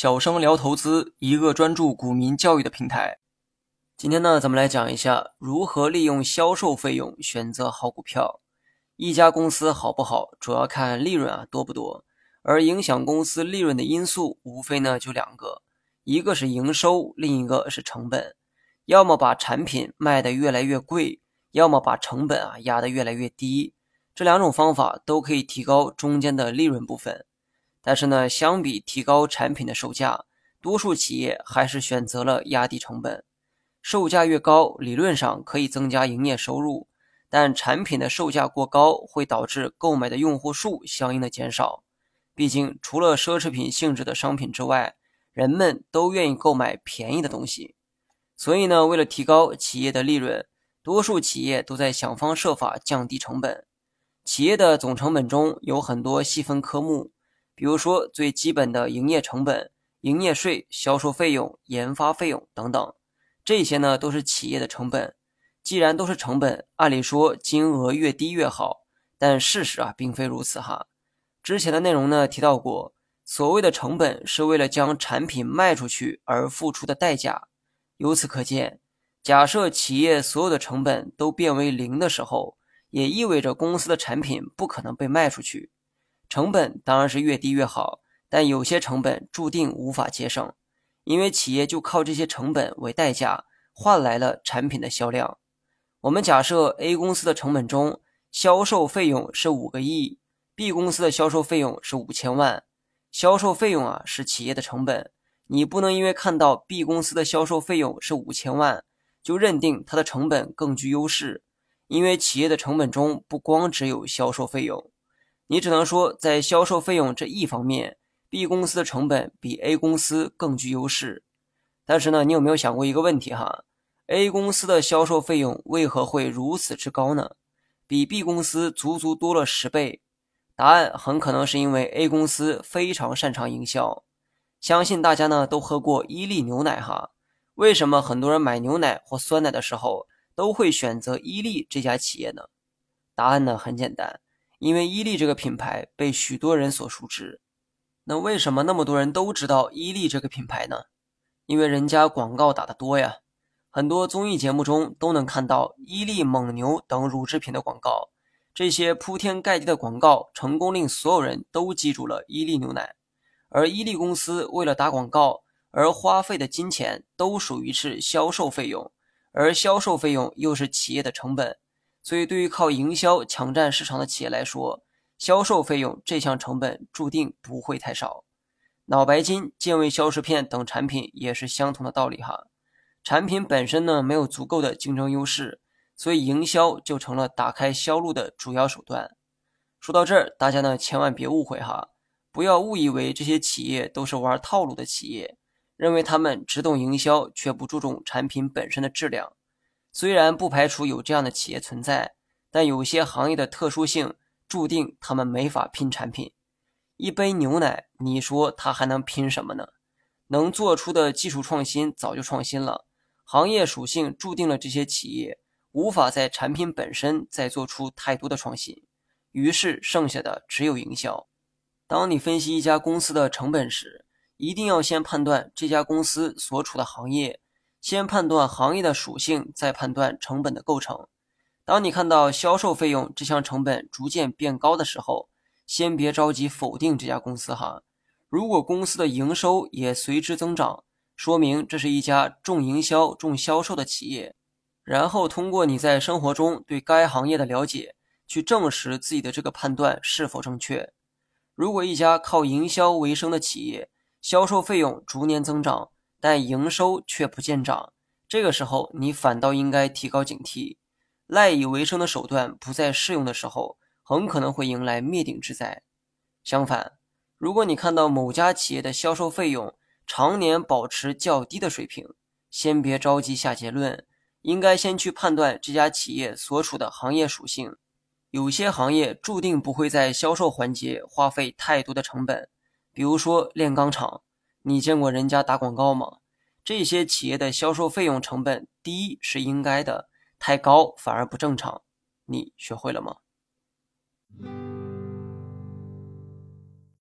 小生聊投资，一个专注股民教育的平台。今天呢，咱们来讲一下如何利用销售费用选择好股票。一家公司好不好，主要看利润啊多不多，而影响公司利润的因素，无非呢就两个，一个是营收，另一个是成本。要么把产品卖得越来越贵，要么把成本啊压得越来越低。这两种方法都可以提高中间的利润部分。但是呢，相比提高产品的售价，多数企业还是选择了压低成本。售价越高，理论上可以增加营业收入，但产品的售价过高会导致购买的用户数相应的减少。毕竟，除了奢侈品性质的商品之外，人们都愿意购买便宜的东西。所以呢，为了提高企业的利润，多数企业都在想方设法降低成本。企业的总成本中有很多细分科目。比如说，最基本的营业成本、营业税、销售费用、研发费用等等，这些呢都是企业的成本。既然都是成本，按理说金额越低越好，但事实啊并非如此哈。之前的内容呢提到过，所谓的成本是为了将产品卖出去而付出的代价。由此可见，假设企业所有的成本都变为零的时候，也意味着公司的产品不可能被卖出去。成本当然是越低越好，但有些成本注定无法节省，因为企业就靠这些成本为代价换来了产品的销量。我们假设 A 公司的成本中，销售费用是五个亿，B 公司的销售费用是五千万。销售费用啊是企业的成本，你不能因为看到 B 公司的销售费用是五千万，就认定它的成本更具优势，因为企业的成本中不光只有销售费用。你只能说，在销售费用这一方面，B 公司的成本比 A 公司更具优势。但是呢，你有没有想过一个问题哈？A 公司的销售费用为何会如此之高呢？比 B 公司足足多了十倍。答案很可能是因为 A 公司非常擅长营销。相信大家呢都喝过伊利牛奶哈？为什么很多人买牛奶或酸奶的时候都会选择伊利这家企业呢？答案呢很简单。因为伊利这个品牌被许多人所熟知，那为什么那么多人都知道伊利这个品牌呢？因为人家广告打得多呀，很多综艺节目中都能看到伊利、蒙牛等乳制品的广告。这些铺天盖地的广告成功令所有人都记住了伊利牛奶，而伊利公司为了打广告而花费的金钱都属于是销售费用，而销售费用又是企业的成本。所以，对于靠营销抢占市场的企业来说，销售费用这项成本注定不会太少。脑白金、健胃消食片等产品也是相同的道理哈。产品本身呢没有足够的竞争优势，所以营销就成了打开销路的主要手段。说到这儿，大家呢千万别误会哈，不要误以为这些企业都是玩套路的企业，认为他们只懂营销却不注重产品本身的质量。虽然不排除有这样的企业存在，但有些行业的特殊性注定他们没法拼产品。一杯牛奶，你说它还能拼什么呢？能做出的技术创新早就创新了，行业属性注定了这些企业无法在产品本身再做出太多的创新，于是剩下的只有营销。当你分析一家公司的成本时，一定要先判断这家公司所处的行业。先判断行业的属性，再判断成本的构成。当你看到销售费用这项成本逐渐变高的时候，先别着急否定这家公司哈。如果公司的营收也随之增长，说明这是一家重营销、重销售的企业。然后通过你在生活中对该行业的了解，去证实自己的这个判断是否正确。如果一家靠营销为生的企业，销售费用逐年增长，但营收却不见涨，这个时候你反倒应该提高警惕，赖以为生的手段不再适用的时候，很可能会迎来灭顶之灾。相反，如果你看到某家企业的销售费用常年保持较低的水平，先别着急下结论，应该先去判断这家企业所处的行业属性。有些行业注定不会在销售环节花费太多的成本，比如说炼钢厂。你见过人家打广告吗？这些企业的销售费用成本低是应该的，太高反而不正常。你学会了吗？